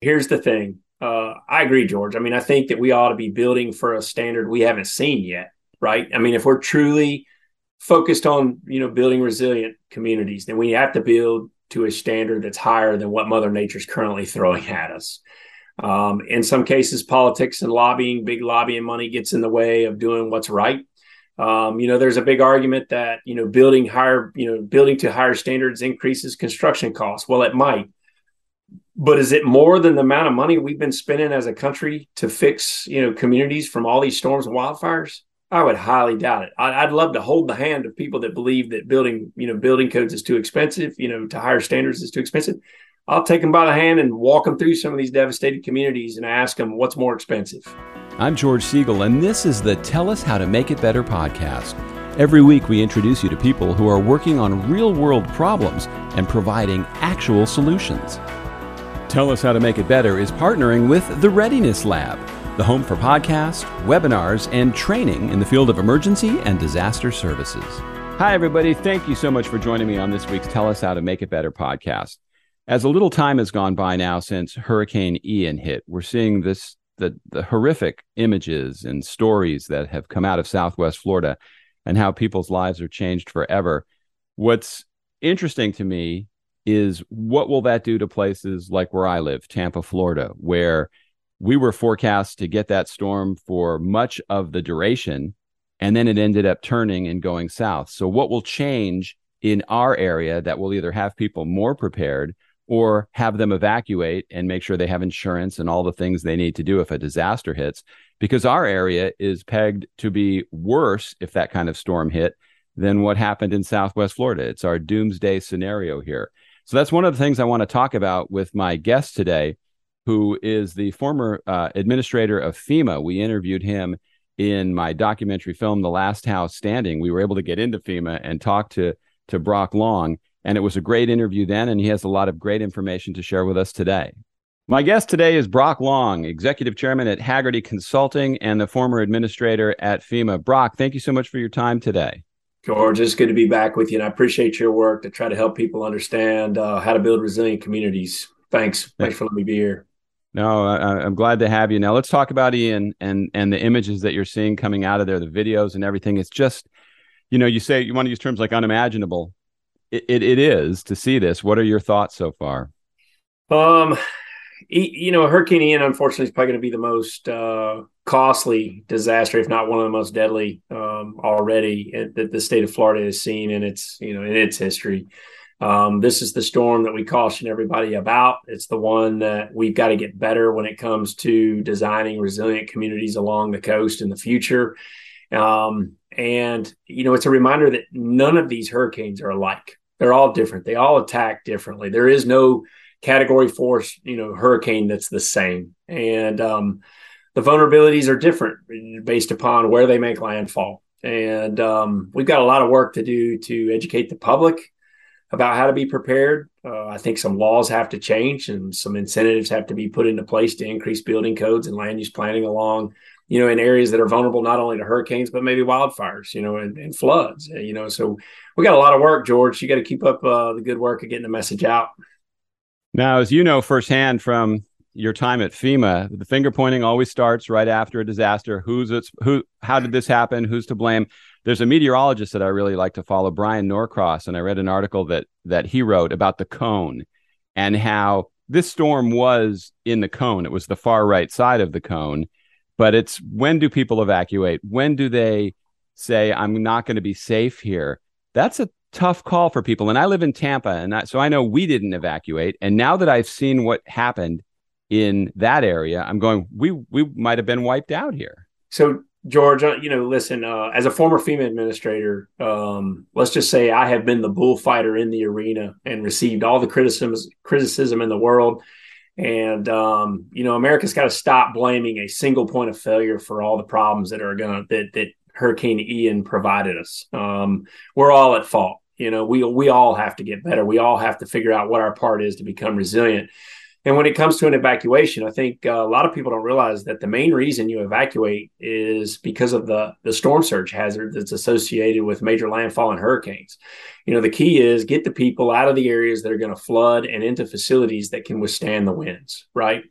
Here's the thing. Uh, I agree, George. I mean, I think that we ought to be building for a standard we haven't seen yet, right? I mean, if we're truly focused on you know building resilient communities, then we have to build to a standard that's higher than what Mother Nature's currently throwing at us. Um, in some cases, politics and lobbying, big lobbying money gets in the way of doing what's right. Um, you know, there's a big argument that you know building higher, you know, building to higher standards increases construction costs. Well, it might, but is it more than the amount of money we've been spending as a country to fix you know communities from all these storms and wildfires? I would highly doubt it. I'd love to hold the hand of people that believe that building, you know, building codes is too expensive, you know, to higher standards is too expensive. I'll take them by the hand and walk them through some of these devastated communities and ask them what's more expensive. I'm George Siegal, and this is the Tell Us How to Make It Better podcast. Every week, we introduce you to people who are working on real world problems and providing actual solutions. Tell Us How to Make It Better is partnering with the Readiness Lab the home for podcasts, webinars, and training in the field of emergency and disaster services. Hi, everybody. Thank you so much for joining me on this week's Tell Us How to Make It Better podcast. As a little time has gone by now since Hurricane Ian hit, we're seeing this the, the horrific images and stories that have come out of Southwest Florida and how people's lives are changed forever. What's interesting to me is what will that do to places like where I live, Tampa, Florida, where we were forecast to get that storm for much of the duration, and then it ended up turning and going south. So, what will change in our area that will either have people more prepared or have them evacuate and make sure they have insurance and all the things they need to do if a disaster hits? Because our area is pegged to be worse if that kind of storm hit than what happened in Southwest Florida. It's our doomsday scenario here. So, that's one of the things I want to talk about with my guest today who is the former uh, administrator of FEMA. We interviewed him in my documentary film, The Last House Standing. We were able to get into FEMA and talk to, to Brock Long. And it was a great interview then, and he has a lot of great information to share with us today. My guest today is Brock Long, executive chairman at Hagerty Consulting and the former administrator at FEMA. Brock, thank you so much for your time today. George, it's good to be back with you, and I appreciate your work to try to help people understand uh, how to build resilient communities. Thanks. Thanks for letting me be here. No, I, am glad to have you. Now let's talk about Ian and and the images that you're seeing coming out of there, the videos and everything. It's just, you know, you say you want to use terms like unimaginable. It, it, it is to see this. What are your thoughts so far? Um, you know, Hurricane Ian, unfortunately, is probably going to be the most uh, costly disaster, if not one of the most deadly um, already that the state of Florida has seen in its, you know, in its history. Um, this is the storm that we caution everybody about. It's the one that we've got to get better when it comes to designing resilient communities along the coast in the future. Um, and, you know, it's a reminder that none of these hurricanes are alike. They're all different. They all attack differently. There is no category four, you know, hurricane that's the same. And um, the vulnerabilities are different based upon where they make landfall. And um, we've got a lot of work to do to educate the public about how to be prepared. Uh, I think some laws have to change and some incentives have to be put into place to increase building codes and land use planning along, you know, in areas that are vulnerable not only to hurricanes but maybe wildfires, you know, and, and floods. You know, so we got a lot of work, George. You got to keep up uh, the good work of getting the message out. Now, as you know firsthand from your time at FEMA, the finger pointing always starts right after a disaster. Who's it's who? How did this happen? Who's to blame? there's a meteorologist that I really like to follow, Bryan Norcross, and I read an article that that he wrote about the cone and how this storm was in the cone. It was the far right side of the cone, but it's when do people evacuate? When do they say I'm not going to be safe here? That's a tough call for people. And I live in Tampa, and I, so I know we didn't evacuate. And now that I've seen what happened in that area, I'm going, we we might have been wiped out here. So George, uh, you know, listen, uh, as a former FEMA administrator, um, let's just say I have been the bullfighter in the arena and received all the criticism criticism in the world. And um, you know, America's got to stop blaming a single point of failure for all the problems that are going to that that Hurricane Ian provided us. Um, we're all at fault. You know, we we all have to get better. We all have to figure out what our part is to become resilient. And when it comes to an evacuation, I think uh, a lot of people don't realize that the main reason you evacuate is because of the the storm surge hazard that's associated with major landfall and hurricanes. You know, the key is get the people out of the areas that are going to flood and into facilities that can withstand the winds, right?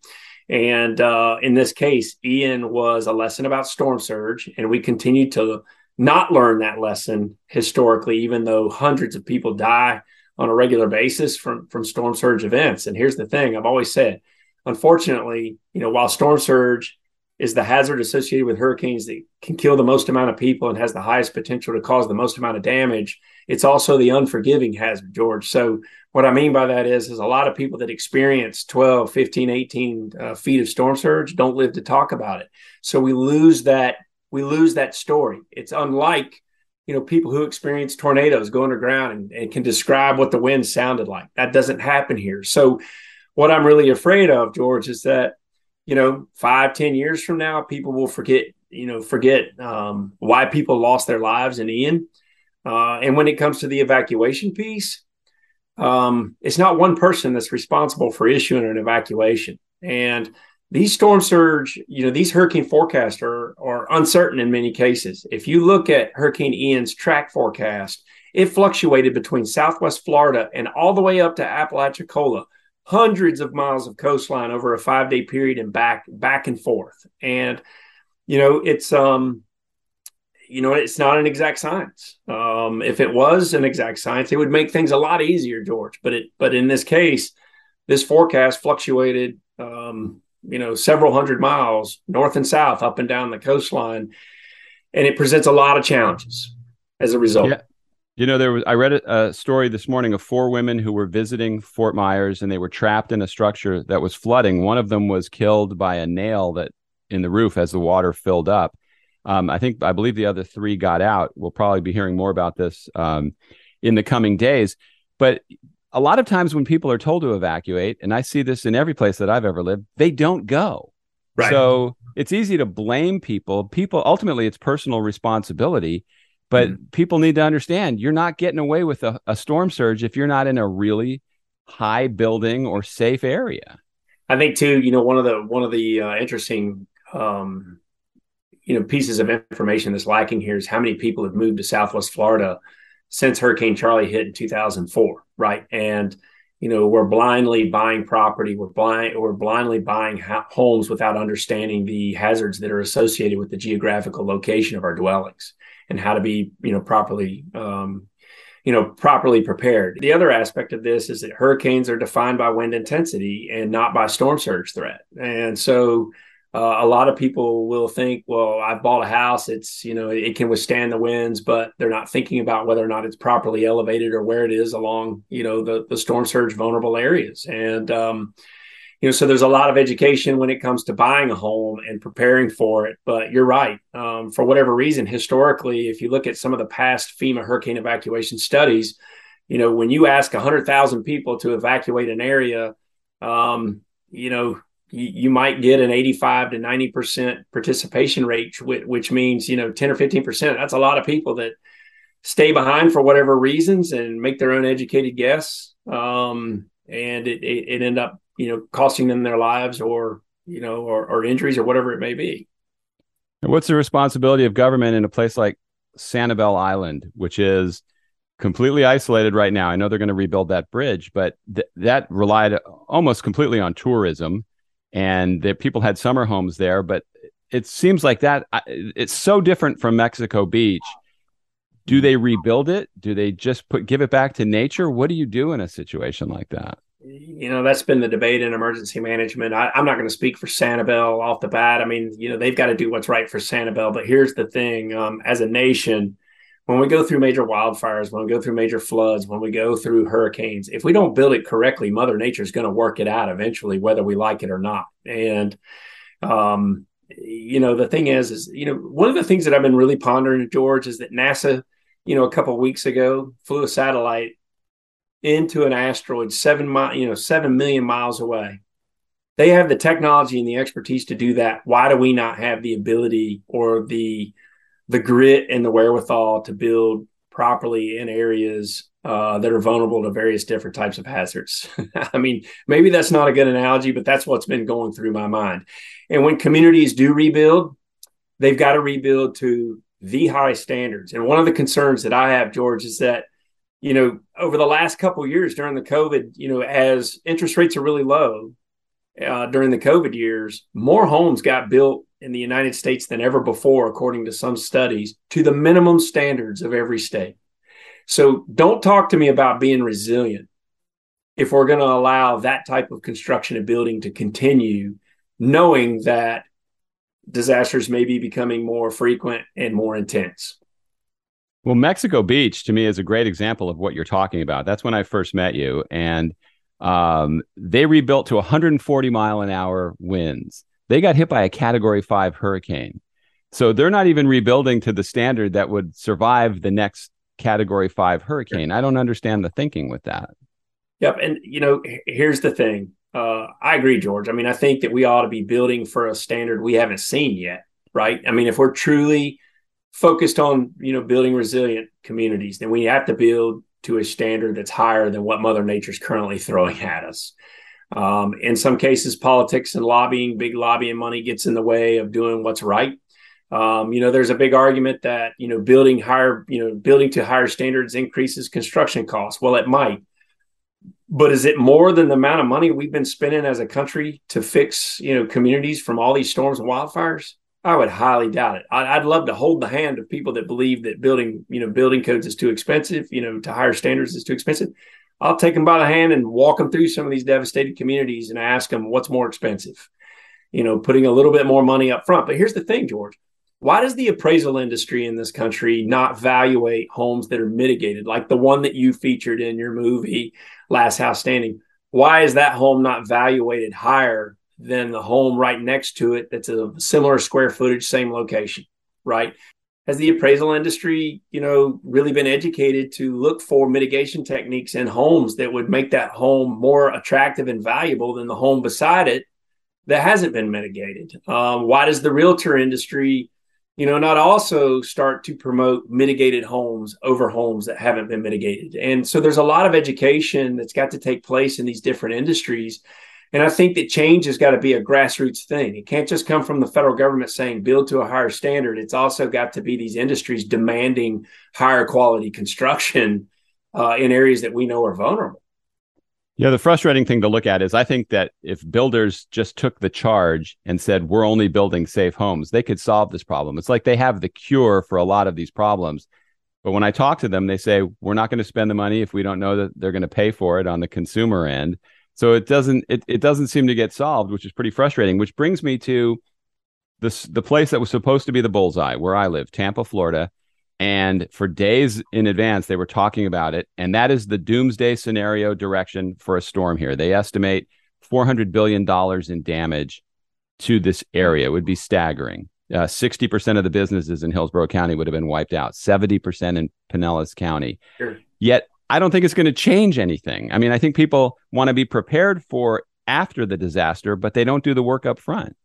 And uh, in this case, Ian was a lesson about storm surge, and we continue to not learn that lesson historically, even though hundreds of people die on a regular basis from from storm surge events. And here's the thing: I've always said, unfortunately, you know, while storm surge is the hazard associated with hurricanes that can kill the most amount of people and has the highest potential to cause the most amount of damage, it's also the unforgiving hazard, George. So what I mean by that is, is a lot of people that experience 12, 15, 18 uh, feet of storm surge don't live to talk about it. So we lose that, we lose that story. It's unlike you know people who experience tornadoes go underground and, and can describe what the wind sounded like. That doesn't happen here. So what i'm really afraid of george is that you know five ten years from now people will forget you know forget um, why people lost their lives in ian. Uh, and when it comes to the evacuation piece um, it's not one person that's responsible for issuing an evacuation. And these storm surge, you know, these hurricane forecasts are, are uncertain in many cases. If you look at Hurricane Ian's track forecast, it fluctuated between Southwest Florida and all the way up to Apalachicola, hundreds of miles of coastline over a five day period and back, back and forth. And, you know, it's, um, you know, it's not an exact science. Um, if it was an exact science, it would make things a lot easier, George. But it, but in this case, this forecast fluctuated um, you know several hundred miles north and south up and down the coastline and it presents a lot of challenges as a result. Yeah. you know there was i read a story this morning of four women who were visiting fort myers and they were trapped in a structure that was flooding. One of them was killed by a nail that in the roof as the water filled up. Um, i think i believe the other three got out. We'll probably be hearing more about this um, in the coming days. But a lot of times when people are told to evacuate, and I see this in every place that I've ever lived, they don't go. Right. So it's easy to blame people. People ultimately it's personal responsibility, but mm. people need to understand you're not getting away with a, a, storm surge if you're not in a really high building or safe area. I think too, you know, one of the one of the uh, interesting um, you know pieces of information that's lacking here is how many people have moved to Southwest Florida since Hurricane Charley hit in 2004, right? And you know, we're blindly buying property. We're blind. We're blindly buying ha- homes without understanding the hazards that are associated with the geographical location of our dwellings and how to be, you know, properly, um, you know, properly prepared. The other aspect of this is that hurricanes are defined by wind intensity and not by storm surge threat. And so, uh, a lot of people will think, well, I bought a house. It's, you know, it can withstand the winds, but they're not thinking about whether or not it's properly elevated or where it is along, you know, the, the storm surge vulnerable areas. And, um, you know, so there's a lot of education when it comes to buying a home and preparing for it. But you're right. Um, for whatever reason, historically, if you look at some of the past FEMA hurricane evacuation studies, you know, when you ask 100,000 people to evacuate an area, um, you know, you, might get an 85 to 90% participation rate, which, which means, you know, 10 or 15%. That's a lot of people that stay behind for whatever reasons and make their own educated guess. Um, and it, it, it end up, you know, costing them their lives or, you know, or, or injuries or whatever it may be. what's the responsibility of government in a place like Sanibel Island, which is completely isolated right now? I know they're going to rebuild that bridge, but th- that relied almost completely on tourism and the people had summer homes there. But it seems like that it's so different from Mexico Beach. Do they rebuild it? Do they just put give it back to nature? What do you do in a situation like that? You know, that's been the debate in emergency management. I, am not going to speak for Sanibel off the bat. I mean, you know, they've got to do what's right for Sanibel. But here's the thing: um, as a nation, when we go through major wildfires, when we go through major floods, when we go through hurricanes, if we don't build it correctly, Mother Nature is going to work it out eventually, whether we like it or not. And, um, you know, the thing is, is, you know, one of the things that I've been really pondering, George, is that NASA, you know, a couple weeks ago flew a satellite into an asteroid seven mile, you know, seven million miles away. They have the technology and the expertise to do that. Why do we not have the ability or the the grit and the wherewithal to build properly in areas uh, that are vulnerable to various different types of hazards. I mean, maybe that's not a good analogy, but that's what's been going through my mind. And when communities do rebuild, they've got to rebuild to the high standards. And one of the concerns that I have, George, is that you know over the last couple years during the COVID, you know, as interest rates are really low uh, during the COVID years, more homes got built in the United States than ever before, according to some studies, to the minimum standards of every state. So don't talk to me about being resilient if we're going to allow that type of construction and building to continue, knowing that disasters may be becoming more frequent and more intense. Well, Mexico Beach to me is a great example of what you're talking about. That's when I first met you, and um, they rebuilt to 140 mile an hour winds. They got hit by a Category Five hurricane, so they're not even rebuilding to the standard that would survive the next Category Five hurricane. I don't understand the thinking with that. Yep, and you know, here's the thing: uh, I agree, George. I mean, I think that we ought to be building for a standard we haven't seen yet, right? I mean, if we're truly focused on you know building resilient communities, then we have to build to a standard that's higher than what Mother Nature's currently throwing at us. Um, in some cases, politics and lobbying, big lobbying money gets in the way of doing what's right. Um, you know, there's a big argument that you know building higher, you know, building to higher standards increases construction costs. Well, it might, but is it more than the amount of money we've been spending as a country to fix you know communities from all these storms and wildfires i would highly doubt it. I'd love to hold the hand of people that believe that building you know building codes is too expensive you know to higher standards is too expensive. I'll take them by the hand and walk them through some of these devastated communities and ask them what's more expensive you know putting a little bit more money up front. But here's the thing george. Why does the appraisal industry in this country not valuate homes that are mitigated like the one that you featured in your movie last house standing? Why is that home not valuated higher than the home right next to it that's a similar square footage same location right has the appraisal industry you know really been educated to look for mitigation techniques in homes that would make that home more attractive and valuable than the home beside it that hasn't been mitigated um, why does the realtor industry you know, not also start to promote mitigated homes over homes that haven't been mitigated. And so there's a lot of education that's got to take place in these different industries. And I think that change has got to be a grassroots thing. It can't just come from the federal government saying build to a higher standard. It's also got to be these industries demanding higher quality construction uh, in areas that we know are vulnerable. Yeah, the frustrating thing to look at is I think that if builders just took the charge and said, we're only building safe homes, they could solve this problem. It's like they have the cure for a lot of these problems. But when I talk to them, they say, we're not going to spend the money if we don't know that they're going to pay for it on the consumer end. So it doesn't it, it doesn't seem to get solved, which is pretty frustrating. Which brings me to this the place that was supposed to be the bullseye where I live, Tampa, Florida. And for days in advance, they were talking about it. And that is the doomsday scenario direction for a storm here. They estimate $400 billion in damage to this area. It would be staggering. Uh, 60% of the businesses in Hillsborough County would have been wiped out, 70% in Pinellas County. Sure. Yet, I don't think it's going to change anything. I mean, I think people want to be prepared for after the disaster, but they don't do the work up front.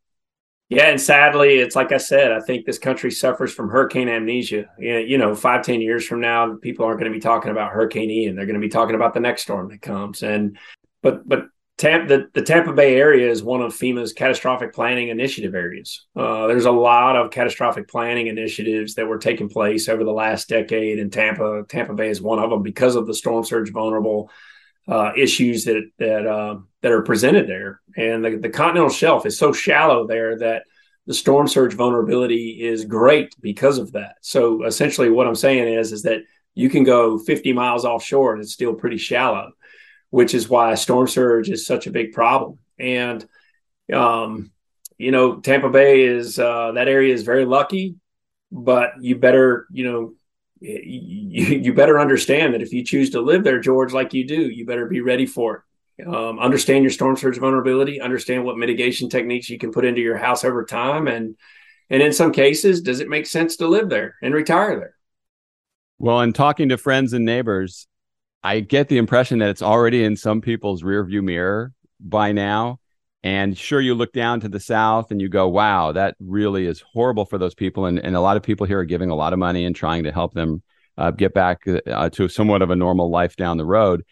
Yeah, and sadly, it's like I said, I think this country suffers from hurricane amnesia. You know, five, ten years from now, people aren't going to be talking about Hurricane Ian. They're going to be talking about the next storm that comes. And but but Tampa, the, the Tampa Bay area is one of FEMA's catastrophic planning initiative areas. Uh, there's a lot of catastrophic planning initiatives that were taking place over the last decade, and Tampa Tampa Bay is one of them because of the storm surge vulnerable uh, issues that that uh, that are presented there. And the, the continental shelf is so shallow there that the storm surge vulnerability is great because of that. So essentially, what I'm saying is is that you can go 50 miles offshore and it's still pretty shallow, which is why storm surge is such a big problem. And um, you know, Tampa Bay is uh, that area is very lucky, but you better you know you, better understand that if you choose to live there, George, like you do, you better be ready for it. Um, understand your storm surge vulnerability. Understand what mitigation techniques you can put into your house over time, and and in some cases, does it make sense to live there and retire there? Well, in talking to friends and neighbors, I get the impression that it's already in some people's rearview mirror by now. And sure, you look down to the south and you go, wow, that really is horrible for those people. And, and a lot of people here are giving a lot of money and trying to help them uh, get back uh, to somewhat of a normal life down the road.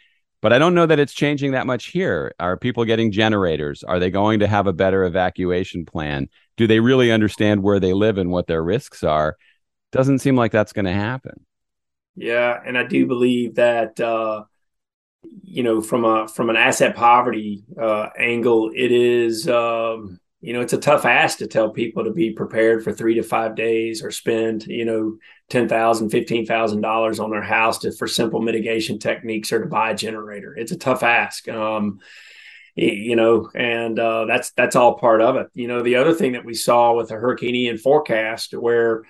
But I don't know that it's changing that much here. Are people getting generators? Are they going to have a better evacuation plan? Do they really understand where they live and what their risks are? Doesn't seem like that's going to happen. Yeah, and I do believe that uh, you know from a from an asset poverty uh, angle, it is um, you know it's a tough ask to tell people to be prepared for three to five days or spend you know ten thousand, fifteen thousand dollars on their house to, for simple mitigation techniques or to buy a generator. It's a tough ask. Um, you know, and uh, that's that's all part of it. You know, the other thing that we saw with the Hurricane Ian forecast, where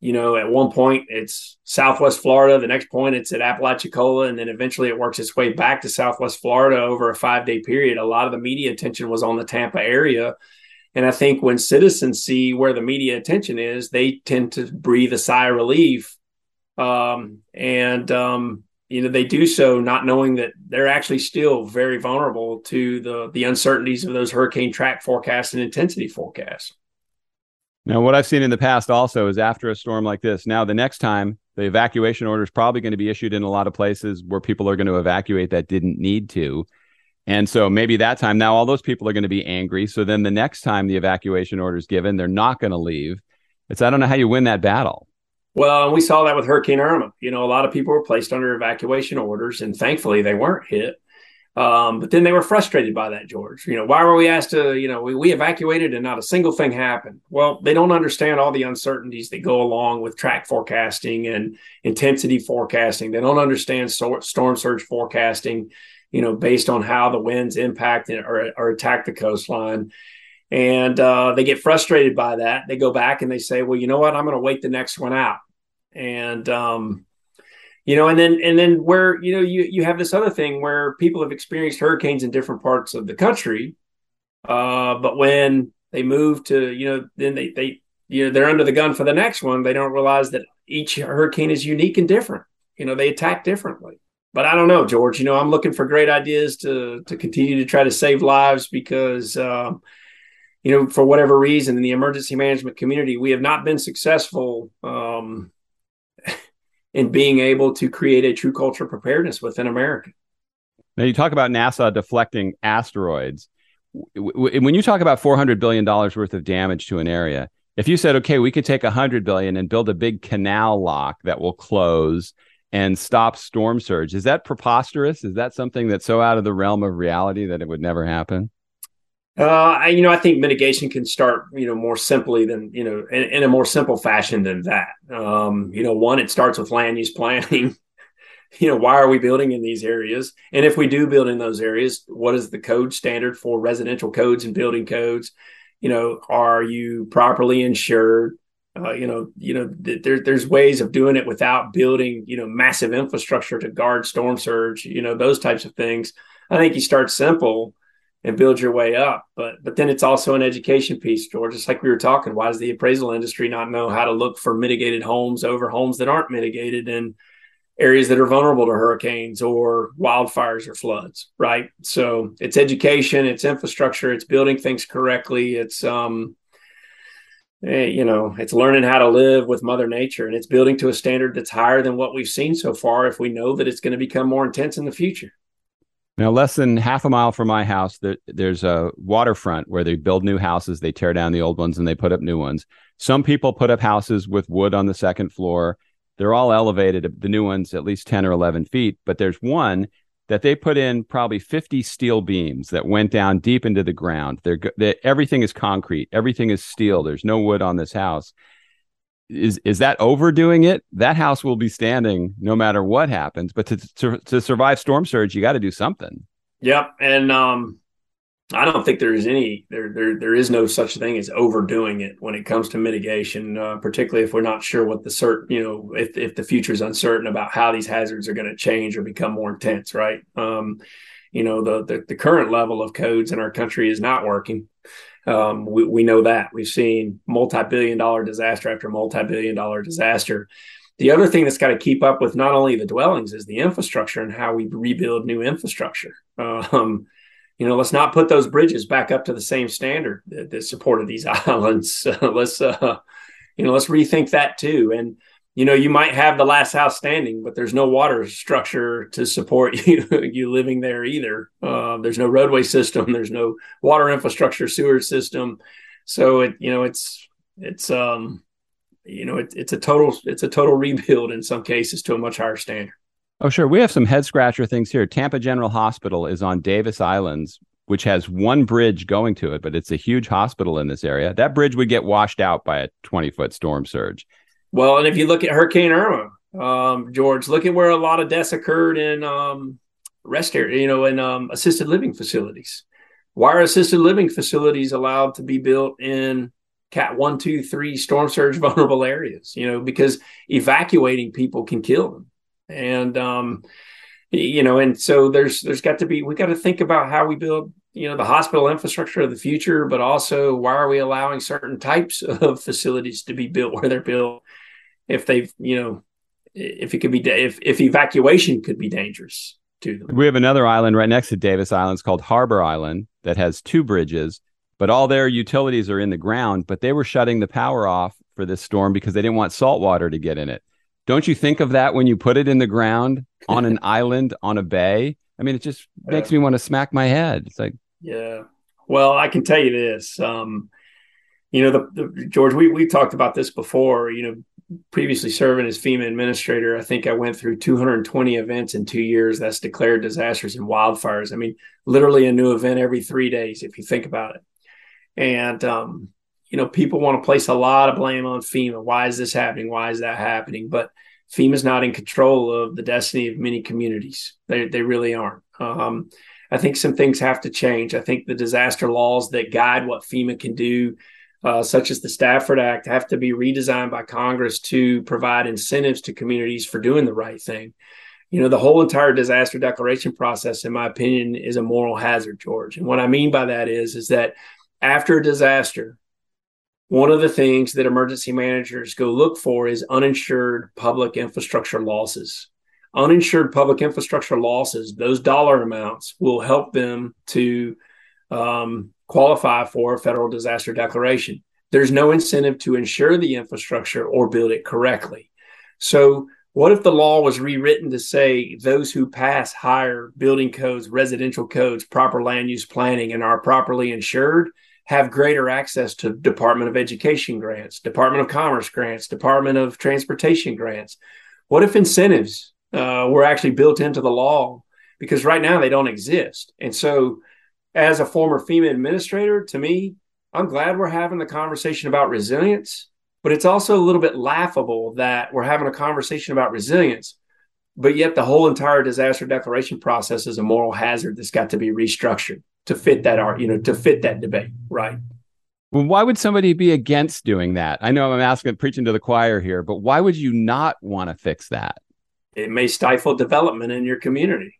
you know at one point it's Southwest Florida, the next point it's at Apalachicola, and then eventually it works its way back to Southwest Florida over a five day period. A lot of the media attention was on the Tampa area and I think when citizens see where the media attention is, they tend to breathe a sigh of relief. Um, and, um, you know, they do so not knowing that they're actually still very vulnerable to the, the uncertainties of those hurricane track forecasts and intensity forecasts. Now, what I've seen in the past also is after a storm like this, now the next time the evacuation order is probably going to be issued in a lot of places where people are going to evacuate that didn't need to. And so maybe that time now all those people are going to be angry. So then the next time the evacuation order is given, they're not going to leave. It's I don't know how you win that battle. Well, we saw that with Hurricane Irma. You know, a lot of people were placed under evacuation orders, and thankfully they weren't hit. Um, but then they were frustrated by that, George. You know, why were we asked to, you know, we, we evacuated and not a single thing happened? Well, they don't understand all the uncertainties that go along with track forecasting and intensity forecasting. They don't understand storm surge forecasting you know, based on how the winds impact or, or attack the coastline. And uh, they get frustrated by that. They go back and they say, well, you know what? I'm going to wait the next one out. And, um, you know, and then and then where you know you you have this other thing where people have experienced hurricanes in different parts of the country, uh, but when they move to you know then they they you know they're under the gun for the next one. They don't realize that each hurricane is unique and different. You know, they attack differently but I don't know, George. You know, I'm looking for great ideas to to continue to try to save lives because, um, you know, for whatever reason, in the emergency management community, we have not been successful um, in being able to create a true culture of preparedness within America. Now, you talk about NASA deflecting asteroids. When you talk about 400 billion dollars worth of damage to an area, if you said, okay, we could take 100 billion and build a big canal lock that will close and stop storm surge. Is that preposterous? Is that something that's so out of the realm of reality that it would never happen? Uh, I, you know, I think mitigation can start, you know, more simply than, you know, in, in a more simple fashion than that. Um, you know, one, it starts with land use planning. you know, why are we building in these areas? And if we do build in those areas, what is the code standard for residential codes and building codes? You know, are you properly insured? Uh, you know, you know, th- there, there's ways of doing it without building, you know, massive infrastructure to guard storm surge. You know, those types of things. I think you start simple and build your way up, but but then it's also an education piece, George. Just like we were talking, why does the appraisal industry not know how to look for mitigated homes over homes that aren't mitigated in areas that are vulnerable to hurricanes or wildfires or floods? Right. So it's education, it's infrastructure, it's building things correctly, it's um Eh, you know, it's learning how to live with Mother Nature and it's building to a standard that's higher than what we've seen so far if we know that it's going to become more intense in the future. Now, less than half a mile from my house, there, there's a waterfront where they build new houses, they tear down the old ones, and they put up new ones. Some people put up houses with wood on the second floor. They're all elevated, the new ones at least 10 or 11 feet, but there's one that they put in probably 50 steel beams that went down deep into the ground. They're, they, everything is concrete, everything is steel. There's no wood on this house. Is is that overdoing it? That house will be standing no matter what happens. But to to, to survive storm surge, you got to do something. Yep, and um, I don't think there is any there there there is no such thing as overdoing it when it comes to mitigation, uh, particularly if we're not sure what the cert you know if if the future is uncertain about how these hazards are going to change or become more intense, right? Um, you know the, the, the current level of codes in our country is not working. Um, we we know that we've seen multi-billion dollar disaster after multi-billion dollar disaster. The other thing that's got to keep up with not only the dwellings is the infrastructure and how we rebuild new infrastructure. Um, you know, let's not put those bridges back up to the same standard that, that supported these islands. let's, uh, you know, let's rethink that too. And you know, you might have the last house standing, but there's no water structure to support you you living there either. Uh, there's no roadway system, there's no water infrastructure, sewer system. So it, you know, it's it's um, you know, it, it's a total it's a total rebuild in some cases to a much higher standard. Oh, sure. We have some head scratcher things here. Tampa General Hospital is on Davis Islands, which has one bridge going to it, but it's a huge hospital in this area. That bridge would get washed out by a 20 foot storm surge. Well, and if you look at Hurricane Irma, um, George, look at where a lot of deaths occurred in um, rest area, you know, in um, assisted living facilities. Why are assisted living facilities allowed to be built in cat one, two, three storm surge vulnerable areas? You know, because evacuating people can kill them, and um, you know, and so there's there's got to be we got to think about how we build you know the hospital infrastructure of the future, but also why are we allowing certain types of facilities to be built where they're built if they've you know if it could be if if evacuation could be dangerous to them. We have another island right next to Davis Islands called Harbour Island that has two bridges, but all their utilities are in the ground. But they were shutting the power off for this storm because they didn't want salt water to get in it. Don't you think of that when you put it in the ground on an island on a bay? I mean, it just makes me want to smack my head. It's like, yeah. Well, I can tell you this. Um, you know, the, the George, we we talked about this before. You know, previously serving as FEMA administrator, I think I went through 220 events in two years that's declared disasters and wildfires. I mean, literally a new event every three days, if you think about it. And, um, you know, people want to place a lot of blame on FEMA. Why is this happening? Why is that happening? But FEMA is not in control of the destiny of many communities. They, they really aren't. Um, I think some things have to change. I think the disaster laws that guide what FEMA can do uh, such as the Stafford Act, have to be redesigned by Congress to provide incentives to communities for doing the right thing. You know, the whole entire disaster declaration process, in my opinion, is a moral hazard, George. And what I mean by that is, is that after a disaster, one of the things that emergency managers go look for is uninsured public infrastructure losses. Uninsured public infrastructure losses, those dollar amounts will help them to um, qualify for a federal disaster declaration. There's no incentive to insure the infrastructure or build it correctly. So, what if the law was rewritten to say those who pass higher building codes, residential codes, proper land use planning, and are properly insured have greater access to Department of Education grants, Department of Commerce grants, Department of Transportation grants? What if incentives uh, were actually built into the law? Because right now they don't exist. And so as a former FEMA administrator, to me, I'm glad we're having the conversation about resilience, but it's also a little bit laughable that we're having a conversation about resilience, but yet the whole entire disaster declaration process is a moral hazard that's got to be restructured to fit that art, you know, to fit that debate, right? Well, why would somebody be against doing that? I know I'm asking, preaching to the choir here, but why would you not want to fix that? It may stifle development in your community.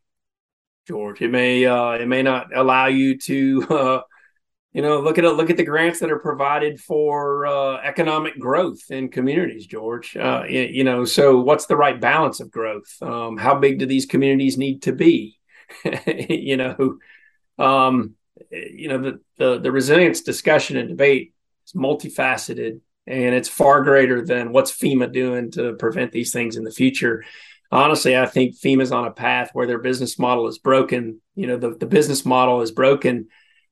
George. It may uh, it may not allow you to uh, you know look at a, look at the grants that are provided for uh, economic growth in communities, George. Uh, you know, so what's the right balance of growth? Um, how big do these communities need to be? you know, um, you know the, the the resilience discussion and debate is multifaceted and it's far greater than what's FEMA doing to prevent these things in the future honestly, I think FEMA's on a path where their business model is broken. You know, the, the business model is broken.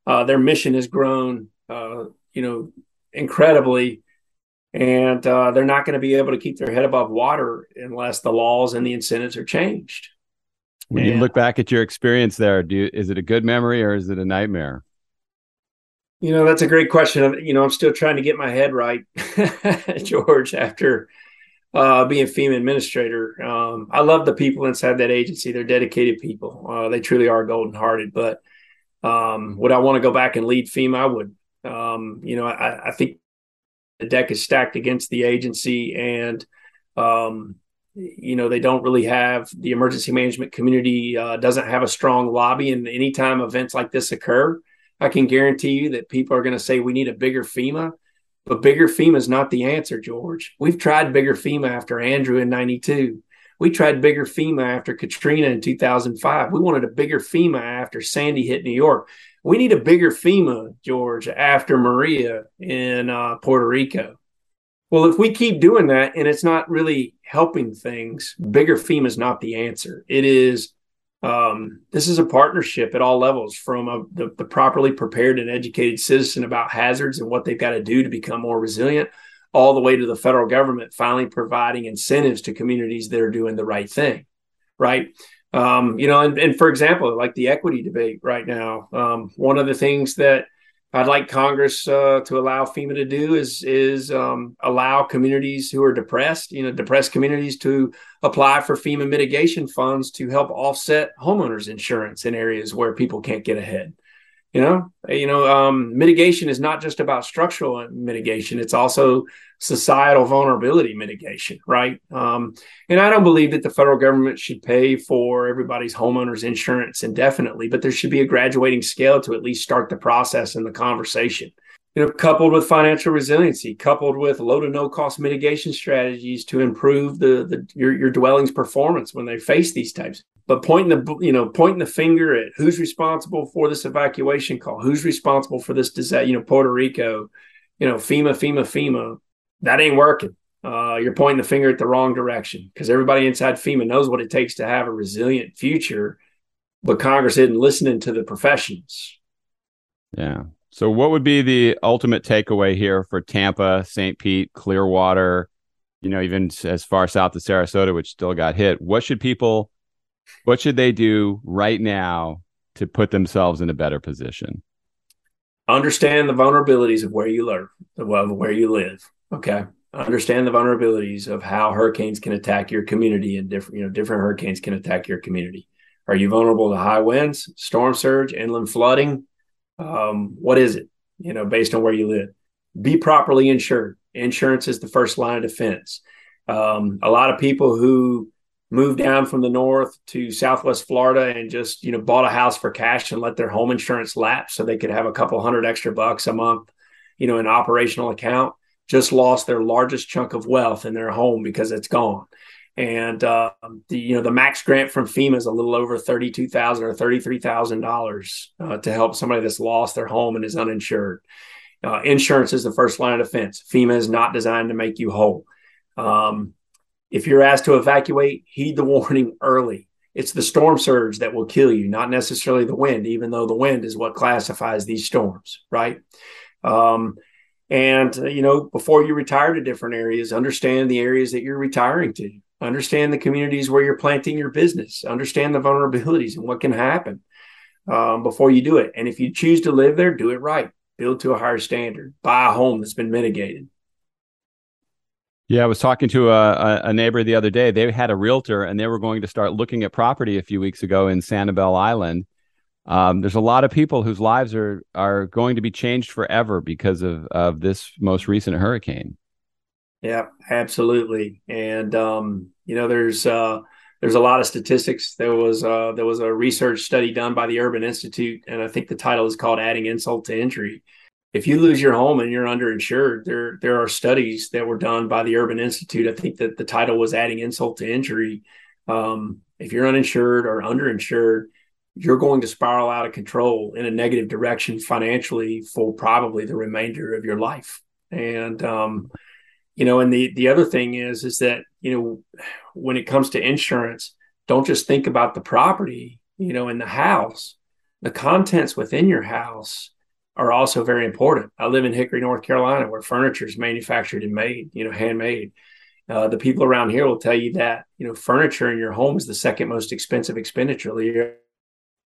Uh, their mission has grown, uh, you know, incredibly. And uh, they're not going to be able to keep their head above water unless the laws and the incentives are changed. When and, you look back at your experience there, do you, is it a good memory or is it a nightmare? You know, that's a great question. You know, I'm still trying to get my head right, George, after uh, being FEMA administrator. Um, I love the people inside that agency. They're dedicated people. Uh, they truly are golden hearted. But um, would I want to go back and lead FEMA? I would. Um, you know, I, I, think the deck is stacked against the agency, and um, you know they don't really have the emergency management community uh, doesn't have a strong lobby. And anytime events like this occur, I can guarantee you that people are going to say we need a bigger FEMA but bigger FEMA is not the answer, George. We've tried bigger FEMA after Andrew in 92. We tried bigger FEMA after Katrina in 2005. We wanted a bigger FEMA after Sandy hit New York. We need a bigger FEMA, George, after Maria in uh, Puerto Rico. Well, if we keep doing that and it's not really helping things, bigger FEMA is not the answer. It is um, this is a partnership at all levels from a, the, the, properly prepared and educated citizen about hazards and what they've got to do to become more resilient, all the way to the federal government finally providing incentives to communities that are doing the right thing, right? Um, you know, and, and, for example, like the equity debate right now, um, one of the things that I'd like Congress uh, to allow FEMA to do is is um, allow communities who are depressed, you know, depressed communities to apply for FEMA mitigation funds to help offset homeowners insurance in areas where people can't get ahead. You know, you know, um, mitigation is not just about structural mitigation; it's also societal vulnerability mitigation, right? Um, and I don't believe that the federal government should pay for everybody's homeowners insurance indefinitely, but there should be a graduating scale to at least start the process and the conversation. You know, coupled with financial resiliency, coupled with low to no cost mitigation strategies to improve the, the your, your dwelling's performance when they face these types. But pointing the you know pointing the finger at who's responsible for this evacuation call, who's responsible for this disaster, you know Puerto Rico, you know FEMA, FEMA, FEMA that ain't working. Uh, you're pointing the finger at the wrong direction because everybody inside FEMA knows what it takes to have a resilient future, but Congress isn't listening to the professions. Yeah. So, what would be the ultimate takeaway here for Tampa, St. Pete, Clearwater, you know, even as far south as Sarasota, which still got hit? What should people, what should they do right now to put themselves in a better position? Understand the vulnerabilities of where you live, of where you live. Okay. Understand the vulnerabilities of how hurricanes can attack your community and different, you know, different hurricanes can attack your community. Are you vulnerable to high winds, storm surge, inland flooding? Um, what is it? You know, based on where you live. Be properly insured. Insurance is the first line of defense. Um, a lot of people who moved down from the north to Southwest Florida and just you know bought a house for cash and let their home insurance lapse so they could have a couple hundred extra bucks a month, you know, in operational account just lost their largest chunk of wealth in their home because it's gone. And uh, the you know the max grant from FEMA is a little over thirty two thousand or thirty three thousand uh, dollars to help somebody that's lost their home and is uninsured. Uh, insurance is the first line of defense. FEMA is not designed to make you whole. Um, if you're asked to evacuate, heed the warning early. It's the storm surge that will kill you, not necessarily the wind, even though the wind is what classifies these storms, right? Um, and, uh, you know, before you retire to different areas, understand the areas that you're retiring to, understand the communities where you're planting your business, understand the vulnerabilities and what can happen um, before you do it. And if you choose to live there, do it right, build to a higher standard, buy a home that's been mitigated. Yeah, I was talking to a, a, neighbor the other day. They had a realtor and they were going to start looking at property a few weeks ago in Sanibel Island um, there's a lot of people whose lives are are going to be changed forever because of of this most recent hurricane. Yeah, absolutely. And um, you know, there's uh, there's a lot of statistics. There was uh, there was a research study done by the Urban Institute, and I think the title is called "Adding Insult to Injury." If you lose your home and you're underinsured, there there are studies that were done by the Urban Institute. I think that the title was "Adding Insult to Injury." Um, if you're uninsured or underinsured, you're going to spiral out of control in a negative direction financially for probably the remainder of your life. And um, you know, and the the other thing is is that you know when it comes to insurance, don't just think about the property, you know, in the house. The contents within your house are also very important. I live in Hickory, North Carolina, where furniture is manufactured and made, you know, handmade. Uh, the people around here will tell you that you know furniture in your home is the second most expensive expenditure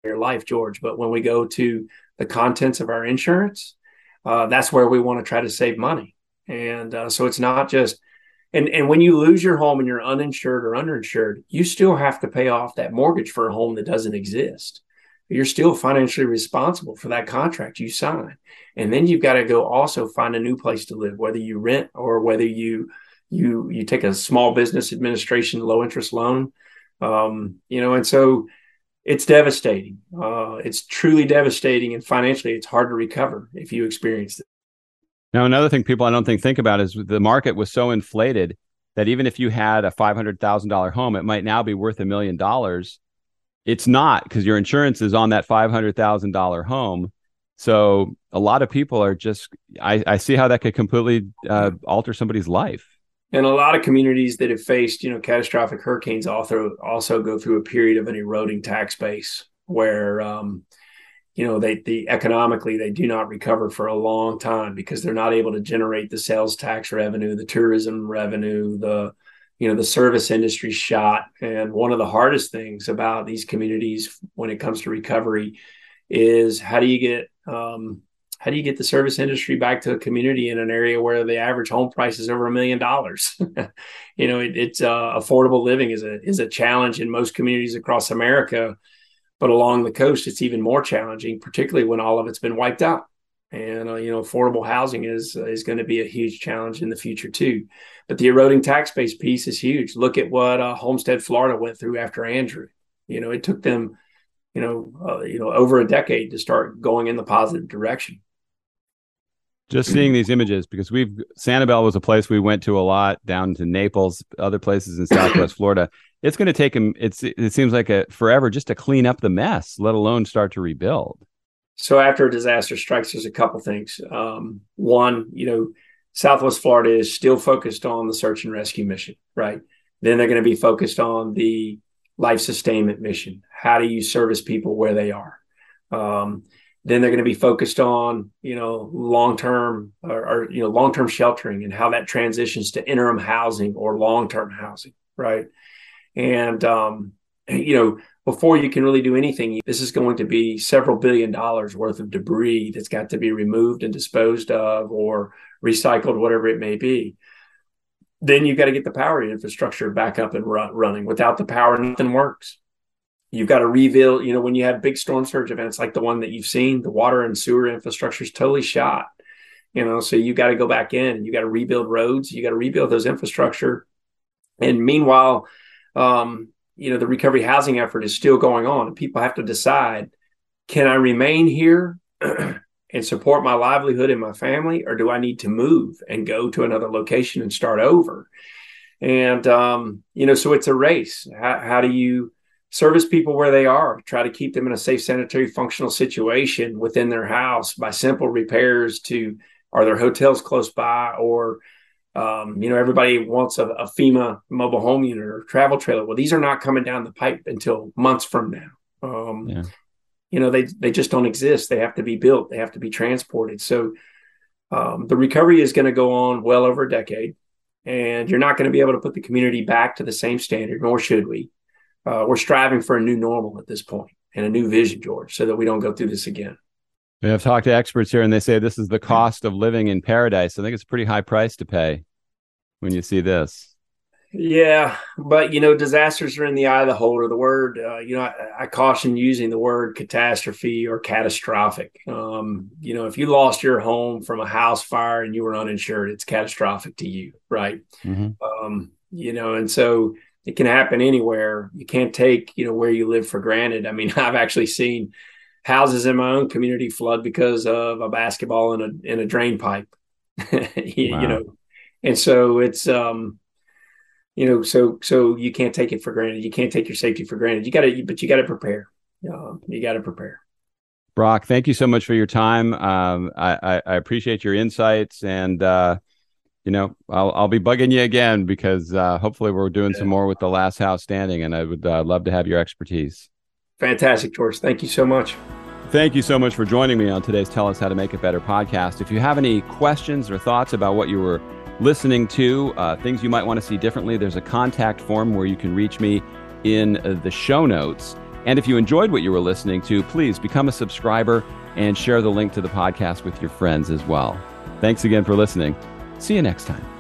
your life, George. But when we go to the contents of our insurance, uh, that's where we want to try to save money. And uh, so it's not just, and, and when you lose your home and you're uninsured or underinsured, you still have to pay off that mortgage for a home that doesn't exist. You're still financially responsible for that contract you sign. And then you've got to go also find a new place to live, whether you rent or whether you you you take a small business administration low interest loan. Um, you know, and so it's devastating. Uh, it's truly devastating, and financially, it's hard to recover if you experience it. Now, another thing people I don't think think about is the market was so inflated that even if you had a five hundred thousand dollar home, it might now be worth a million dollars. It's not because your insurance is on that five hundred thousand dollar home. So a lot of people are just, I, I see how that could completely uh, alter somebody's life. And a lot of communities that have faced, you know, catastrophic hurricanes also also go through a period of an eroding tax base where, um, you know, they the economically they do not recover for a long time because they're not able to generate the sales tax revenue, the tourism revenue, the you know the service industry shot. And one of the hardest things about these communities when it comes to recovery is how do you get um, how do you get the service industry back to a community in an area where the average home price is over a million dollars? you know, it, it's uh, affordable living is a is a challenge in most communities across America, but along the coast, it's even more challenging, particularly when all of it's been wiped out. And uh, you know, affordable housing is is going to be a huge challenge in the future too. But the eroding tax base piece is huge. Look at what uh, Homestead, Florida, went through after Andrew. You know, it took them you know, uh, you know, over a decade to start going in the positive direction. Just seeing these images because we've Sanibel was a place we went to a lot down to Naples, other places in Southwest Florida. It's going to take them. It's it seems like a forever just to clean up the mess, let alone start to rebuild. So after a disaster strikes, there's a couple things. Um, one, you know, Southwest Florida is still focused on the search and rescue mission, right? Then they're going to be focused on the life sustainment mission. How do you service people where they are? Um, then they're going to be focused on you know long term or, or, you know long term sheltering and how that transitions to interim housing or long term housing, right? And um, you know before you can really do anything, this is going to be several billion dollars worth of debris that's got to be removed and disposed of or recycled, whatever it may be then you've got to get the power infrastructure back up and run, running. Without the power, nothing works. You've got to rebuild. You know, when you have big storm surge events like the one that you've seen, the water and sewer infrastructure is totally shot. You know, so you got to go back in you got to rebuild roads. You got to rebuild those infrastructure. And meanwhile, um, you know, the recovery housing effort is still going on, and people have to decide: Can I remain here and support my livelihood and my family, or do I need to move and go to another location and start over? And um, you know, so it's a race. How, how do you service people where they are? Try to keep them in a safe, sanitary, functional situation within their house by simple repairs. To are there hotels close by, or um, you know, everybody wants a, a, FEMA mobile home unit or travel trailer. Well, these are not coming down the pipe until months from now. Um, yeah you know they they just don't exist they have to be built they have to be transported so um, the recovery is going to go on well over a decade and you're not going to be able to put the community back to the same standard nor should we uh, we're striving for a new normal at this point and a new vision george so that we don't go through this again we have talked to experts here and they say this is the cost of living in paradise i think it's a pretty high price to pay when you see this yeah, but you know, disasters are in the eye of the holder. The word, uh, you know, I, I, caution using the word catastrophe or catastrophic. Um, you know, if you lost your home from a house fire and you were uninsured, it's catastrophic to you, right? Mm-hmm. Um, you know, and so it can happen anywhere. You can't take, you know, where you live for granted. I mean, I've actually seen houses in my own community flood because of a basketball in a in a drain pipe. you, wow. you know, and so it's um you know, so so you can't take it for granted. You can't take your safety for granted. You got to, but you got to prepare. Um, you got to prepare. Brock, thank you so much for your time. Um, I, I, appreciate your insights, and uh, you know, I'll I'll be bugging you again because uh, hopefully we're doing yeah. some more with the Last House Standing, and I would uh, love to have your expertise. Fantastic, George. Thank you so much. Thank you so much for joining me on today's Tell Us How to Make It Better podcast. If you have any questions or thoughts about what you were listening to, uh, things you might want to see differently, there's a contact form where you can reach me in the show notes. And if you enjoyed what you were listening to, please become a subscriber and share the link to the podcast with your friends as well. Thanks again for listening. See you next time.